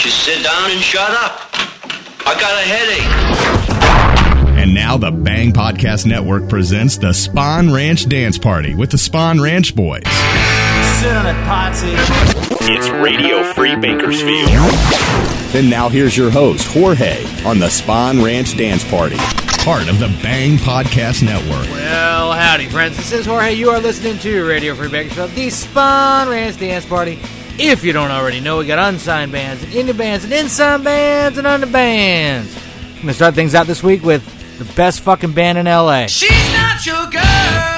Just sit down and shut up. I got a headache. And now the Bang Podcast Network presents the Spawn Ranch Dance Party with the Spawn Ranch Boys. Sit on it, Potsy. It's Radio Free Bakersfield. And now here's your host, Jorge, on the Spawn Ranch Dance Party, part of the Bang Podcast Network. Well, howdy, friends. This is Jorge. You are listening to Radio Free Bakersfield, the Spawn Ranch Dance Party. If you don't already know, we got unsigned bands and indie bands and inside bands and under bands. I'm gonna start things out this week with the best fucking band in LA. She's not your girl.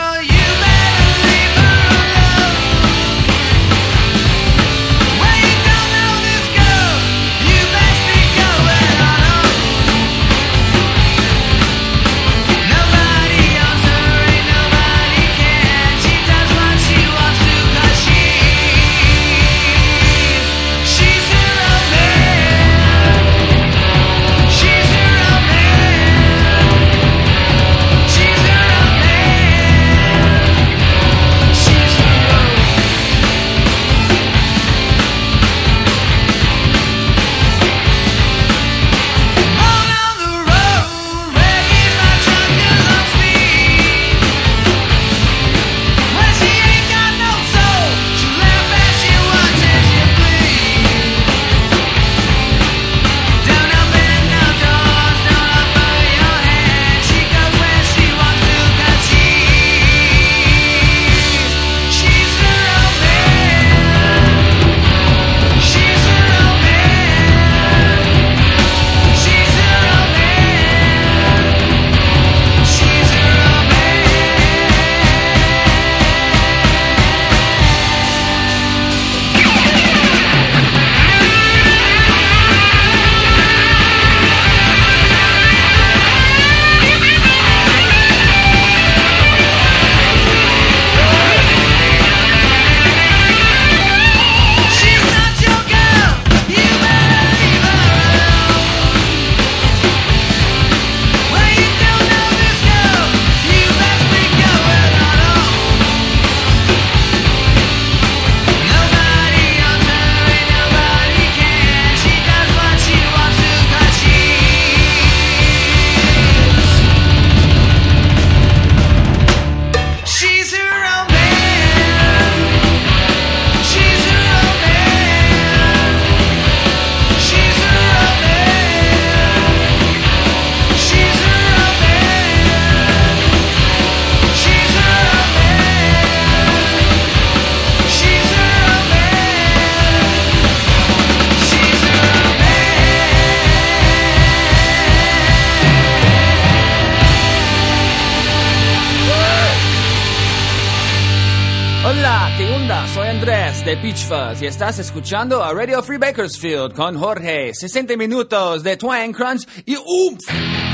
Y estás escuchando a Radio Free Bakersfield con Jorge. 60 minutos de Twang Crunch y UMF.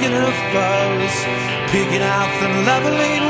She's up foes. Peeking out the leveling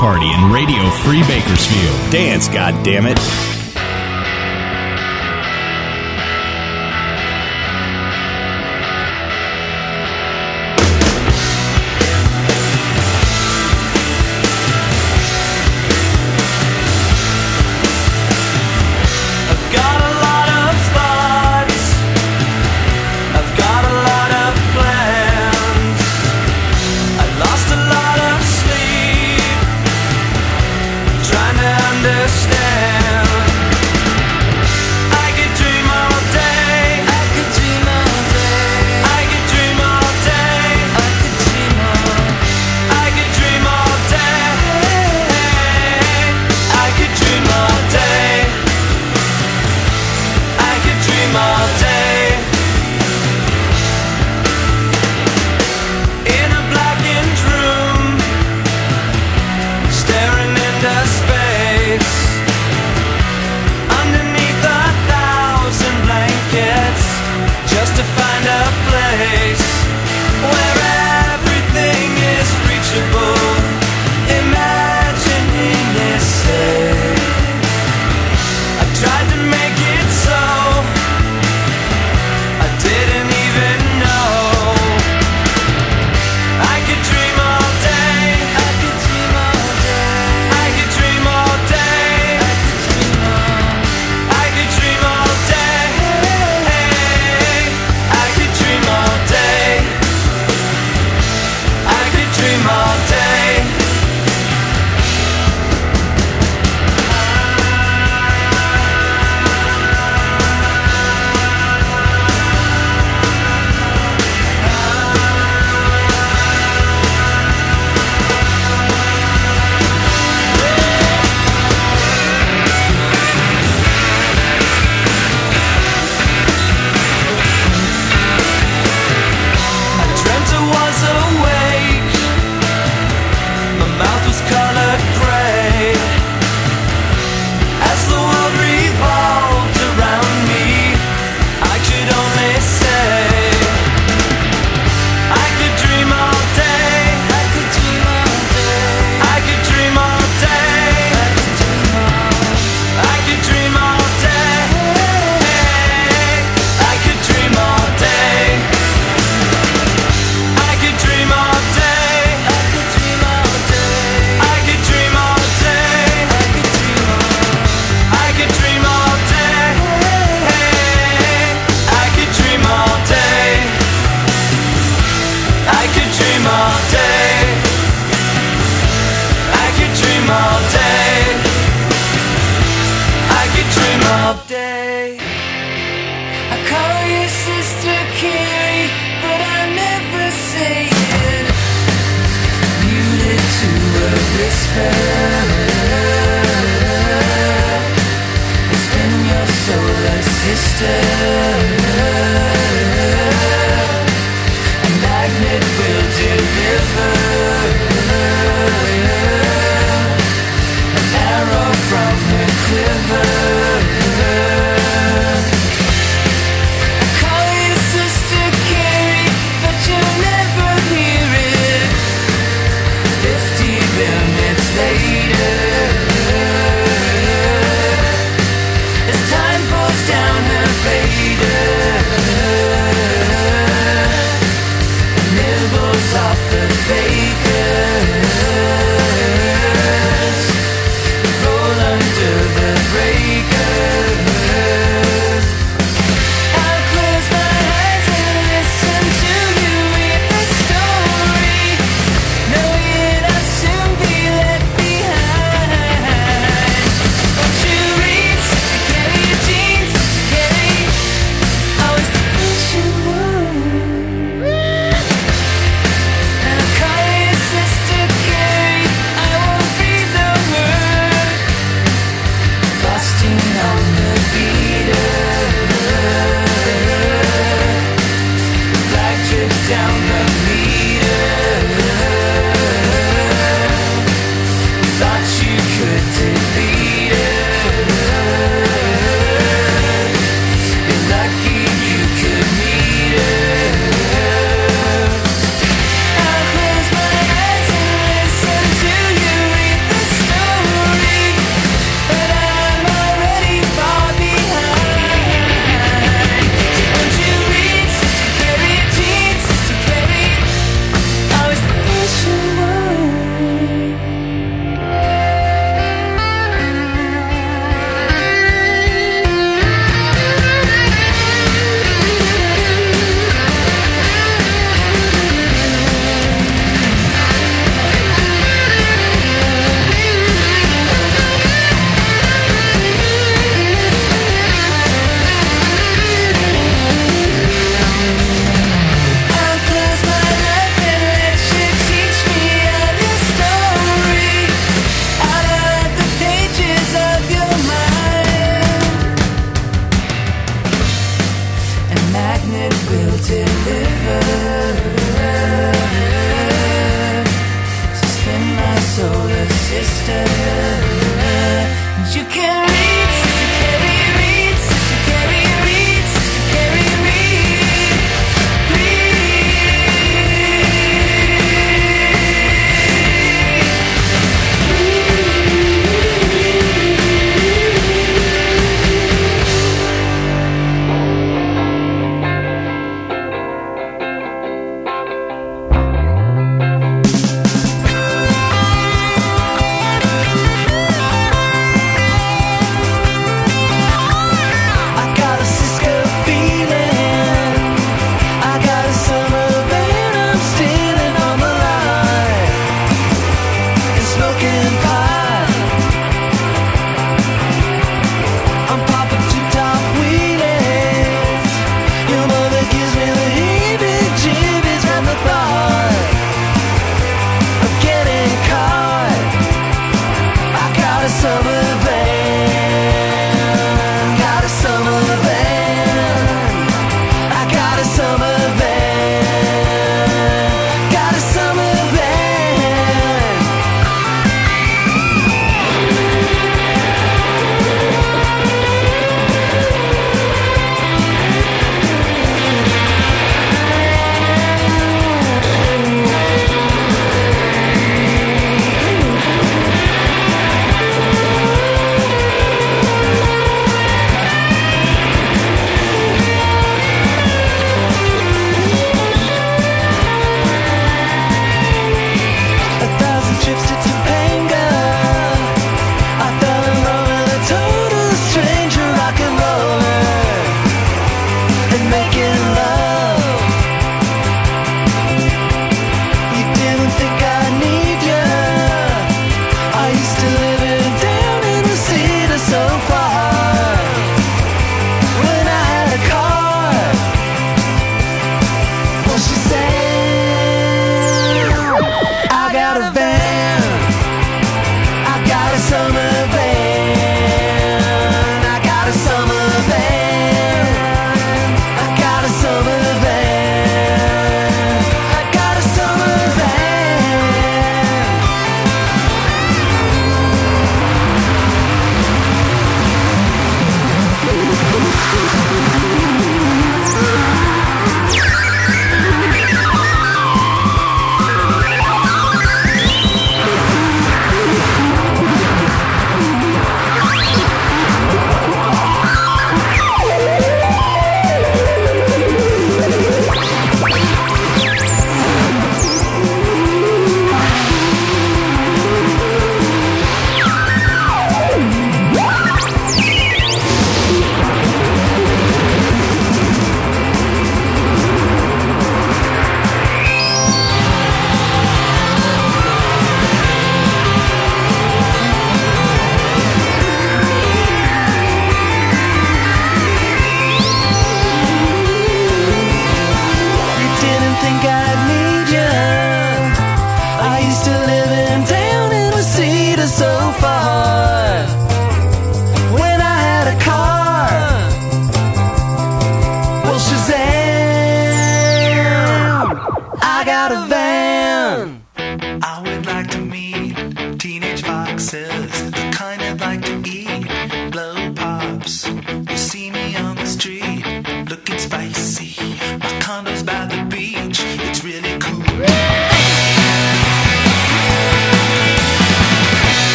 Party in Radio Free Bakersfield. Dance, goddammit. I've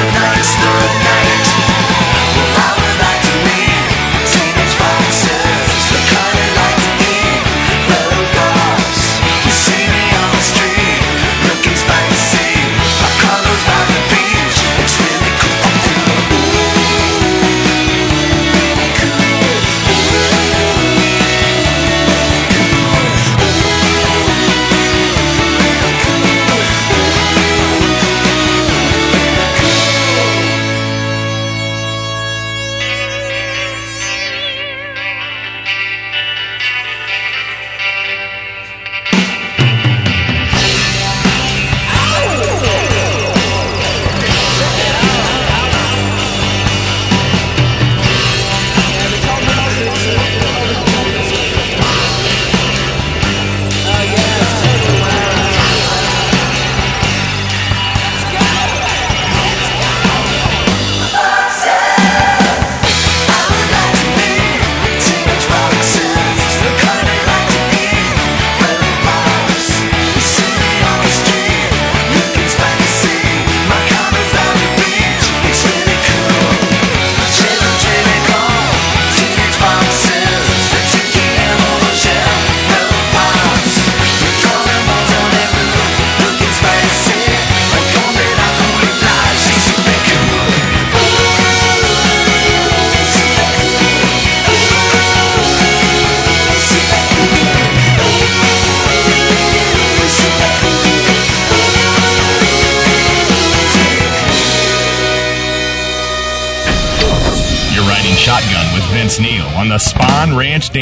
moves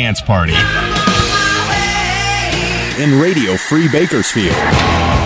Dance Party. In Radio Free Bakersfield.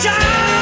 加油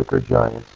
like our Giants.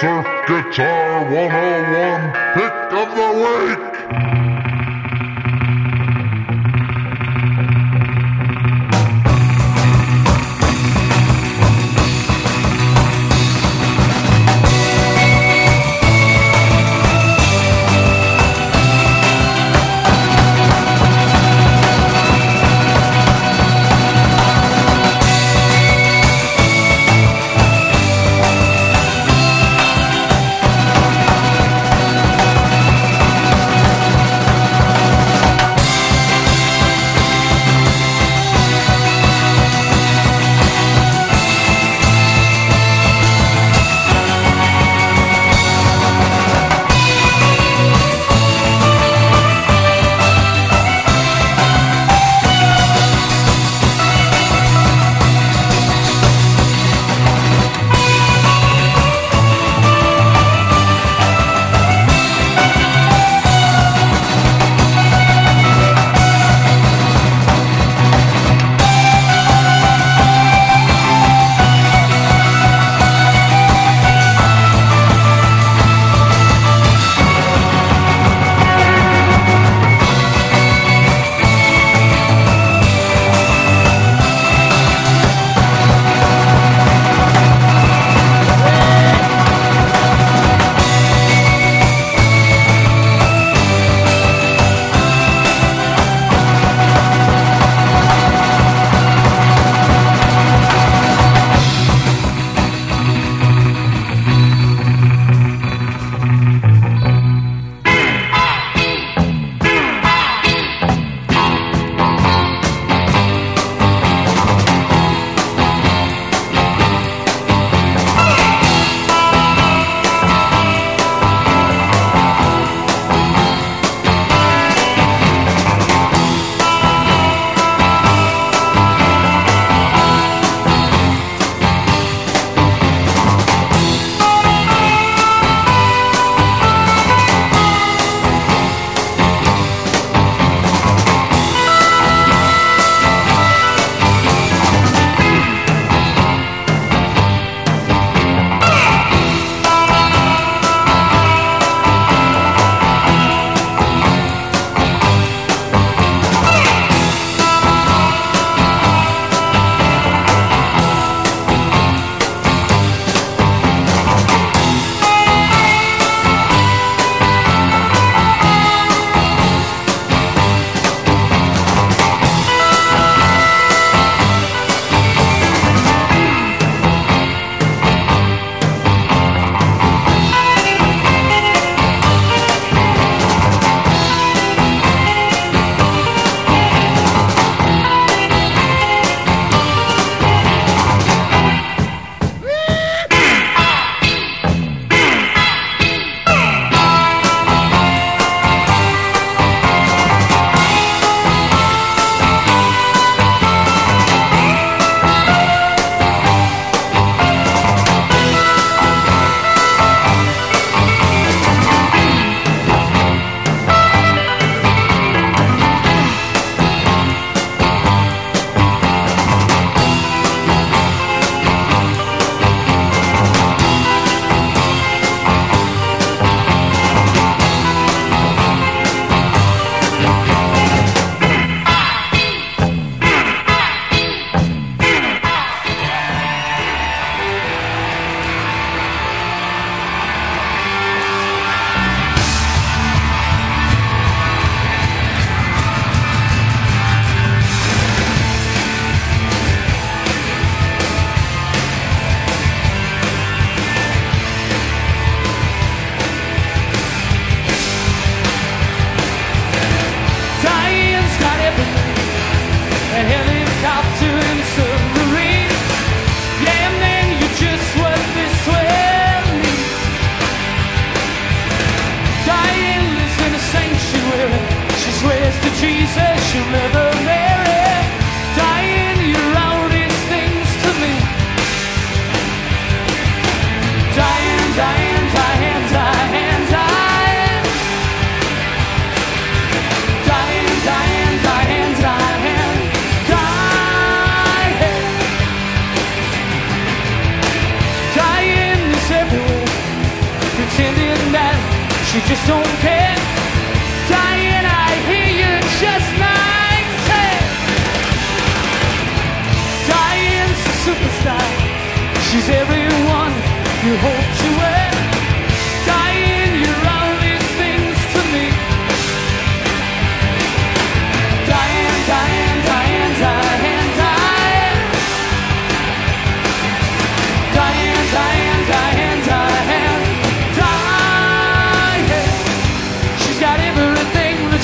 Surf Guitar 101 Pick of the Week!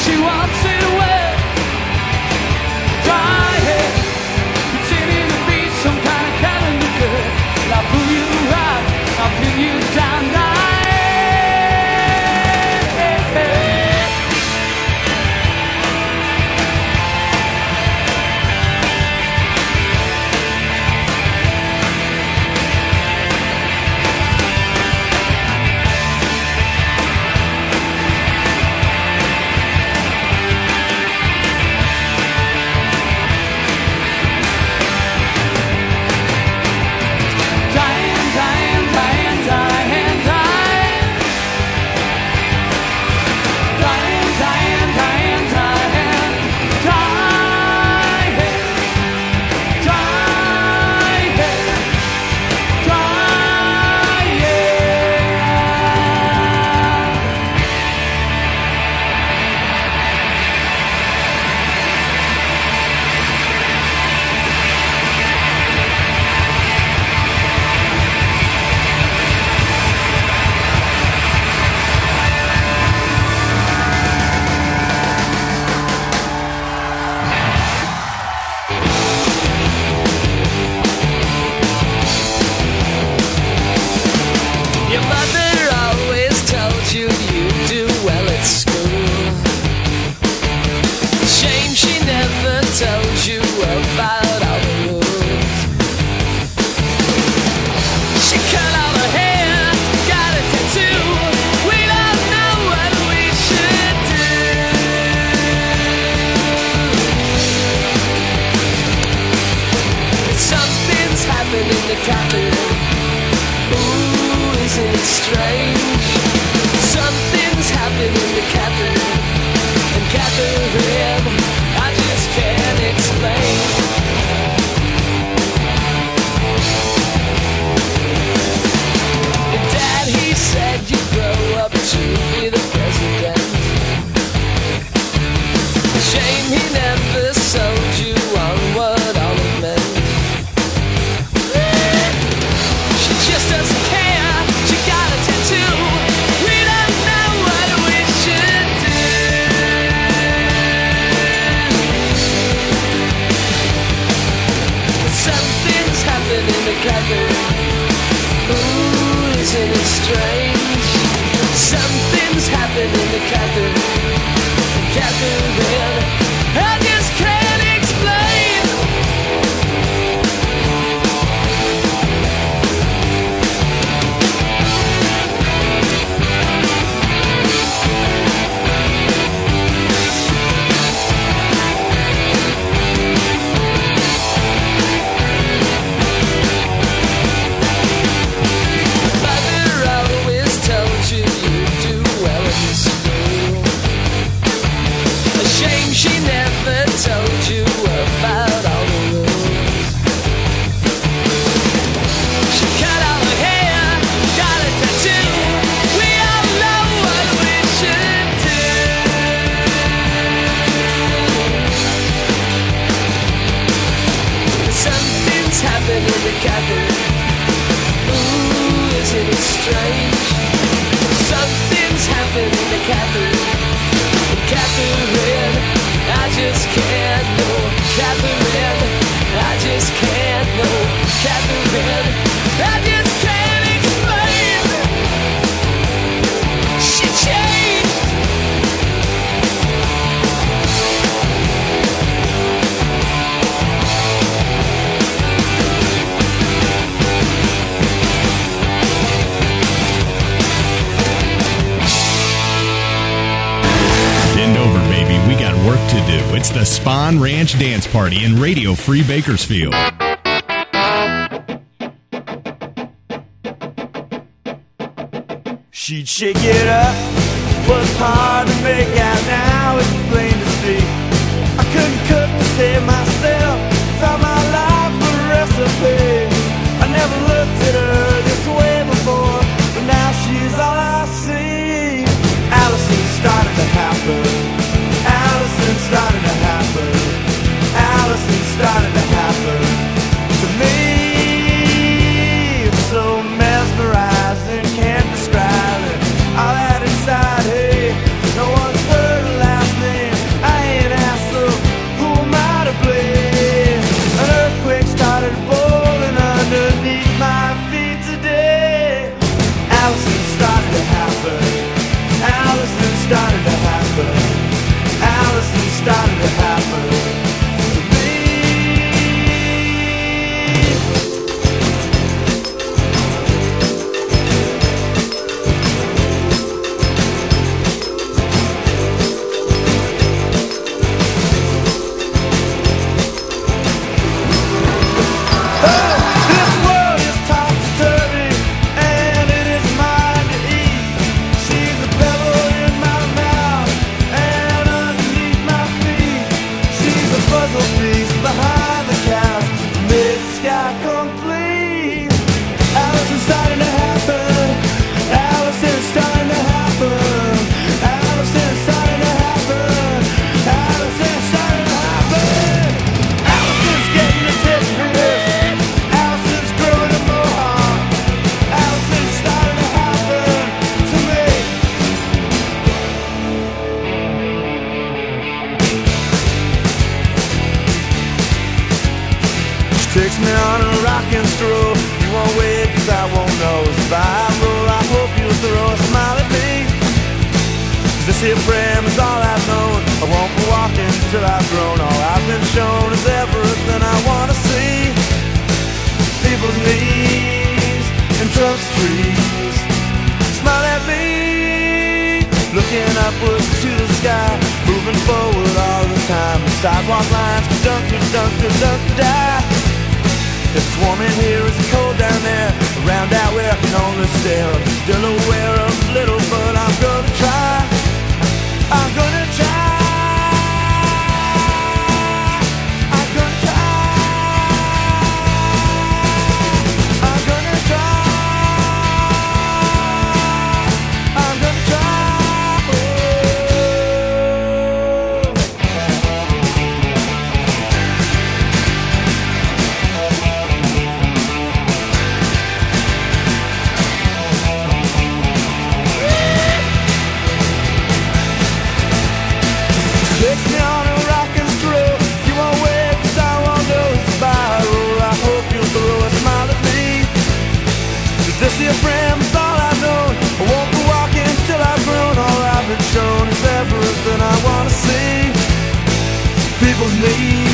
Everything that she Party in Radio Free Bakersfield. She'd shake it. Looking upwards to the sky Moving forward all the time. The sidewalk lines dunk a dunk dunk die. It's warm in here, it's cold down there. Around out where I can only stare. I'm still aware of little but I'm gonna try. I'm gonna shown is everything I wanna see. People's needs.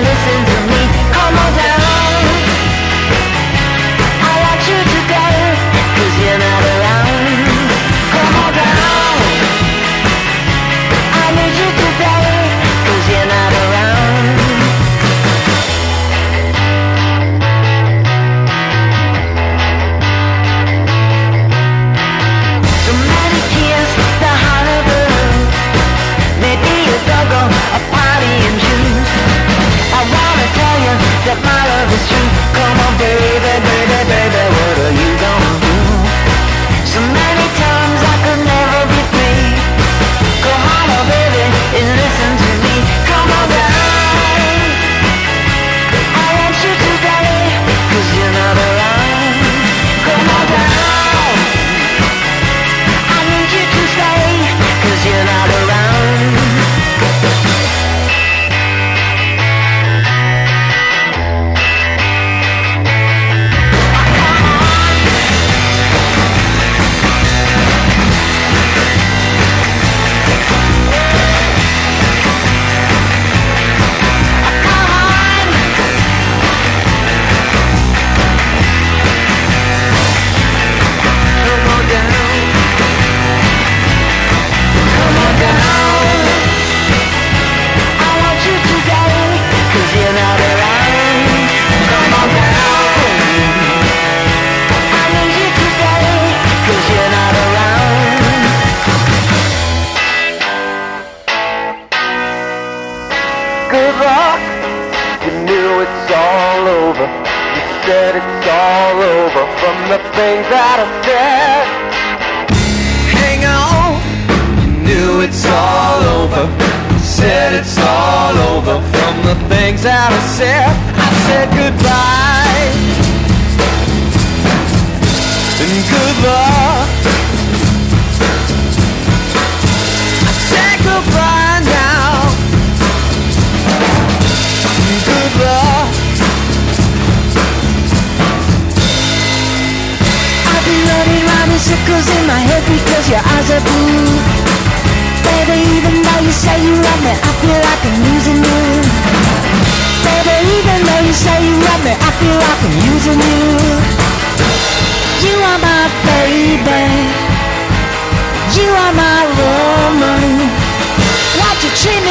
listen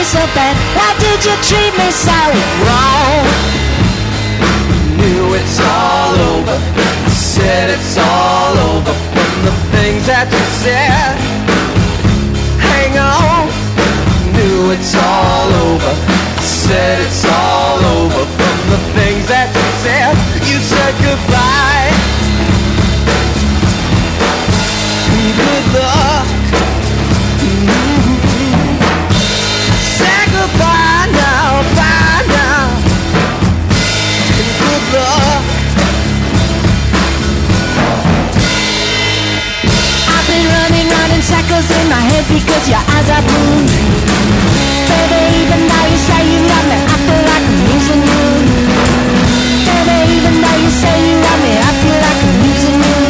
so bad? Why did you treat me so wrong? knew it's all over. I said it's all over from the things that you said. Hang on, knew it's all over. I said it's all over from the things that you said. You said goodbye. Good luck. Round in my head because your eyes are blue. Baby, even though you say you love me, I feel like I'm losing you. Baby, even though you say you love me, I feel like I'm losing you.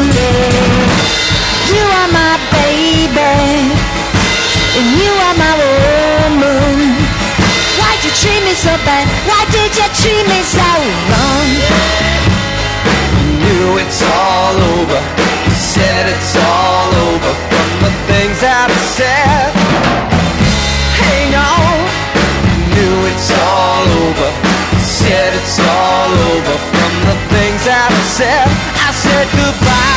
You are my baby, and you are my woman. Why'd you treat me so bad? Why did you treat me so wrong? You knew it's all over. You said it's all over Hang on, knew it's all over. Said it's all over from the things that I said. I said goodbye.